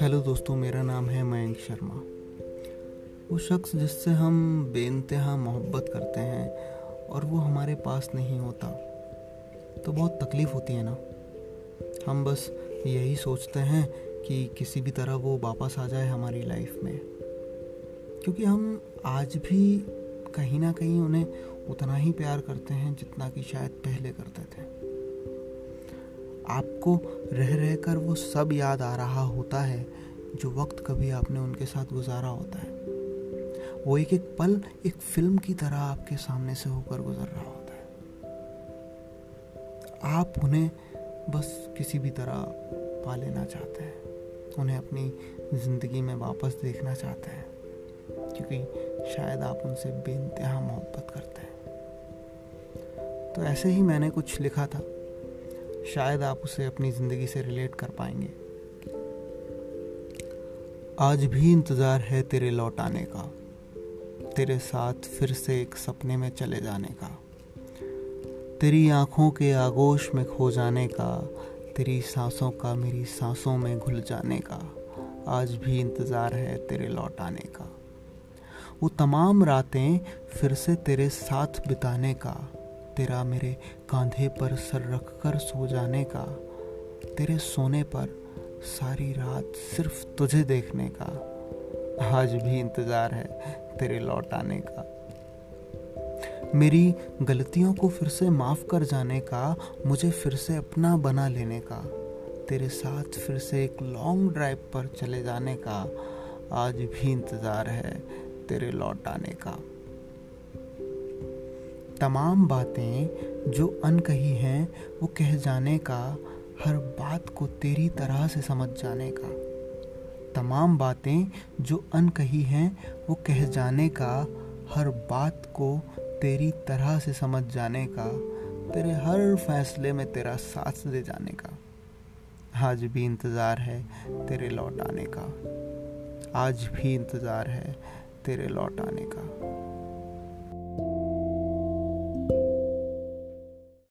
Hello दोस्तों, मेरा नाम है मयंक शर्मा। वो शख्स जिससे हम बेनतहा मोहब्बत करते हैं और वो हमारे पास नहीं होता तो बहुत तकलीफ़ होती है ना। हम बस यही सोचते हैं कि किसी भी तरह वो वापस आ जाए हमारी लाइफ में, क्योंकि हम आज भी कहीं ना कहीं उन्हें उतना ही प्यार करते हैं जितना कि शायद पहले करते थे। आपको रह रह कर वो सब याद आ रहा होता है, जो वक्त कभी आपने उनके साथ गुजारा होता है। वो एक एक पल एक फ़िल्म की तरह आपके सामने से होकर गुजर रहा होता है। आप उन्हें बस किसी भी तरह पा लेना चाहते हैं। उन्हें अपनी ज़िंदगी में वापस देखना चाहते हैं, क्योंकि शायद आप उनसे बेनतहा मोहब्बत करते हैं। तो ऐसे ही मैंने कुछ लिखा था। शायद आप उसे अपनी ज़िंदगी से रिलेट कर पाएँगे। आज भी इंतज़ार है तेरे लौट आने का, तेरे साथ फिर से एक सपने में चले जाने का, तेरी आँखों के आगोश में खो जाने का, तेरी सांसों का मेरी सांसों में घुल जाने का, आज भी इंतज़ार है तेरे लौट आने का। वो तमाम रातें फिर से तेरे साथ बिताने का तेरा मेरे कांधे पर सर रख कर सो जाने का, तेरे सोने पर सारी रात सिर्फ़ तुझे देखने का, आज भी इंतज़ार है तेरे लौट आने का। मेरी गलतियों को फिर से माफ़ कर जाने का, मुझे फिर से अपना बना लेने का, तेरे साथ फिर से एक लॉन्ग ड्राइव पर चले जाने का, आज भी इंतज़ार है तेरे लौट आने का। तमाम बातें जो अनकही हैं, वो कह जाने का, हर बात को तेरी तरह से समझ जाने का। तमाम बातें जो अनकही हैं, वो कह जाने का, हर बात को तेरी तरह से समझ जाने का, तेरे हर फैसले में तेरा साथ दे जाने का। आज भी इंतज़ार है तेरे लौट आने का। आज भी इंतज़ार है तेरे लौट आने का।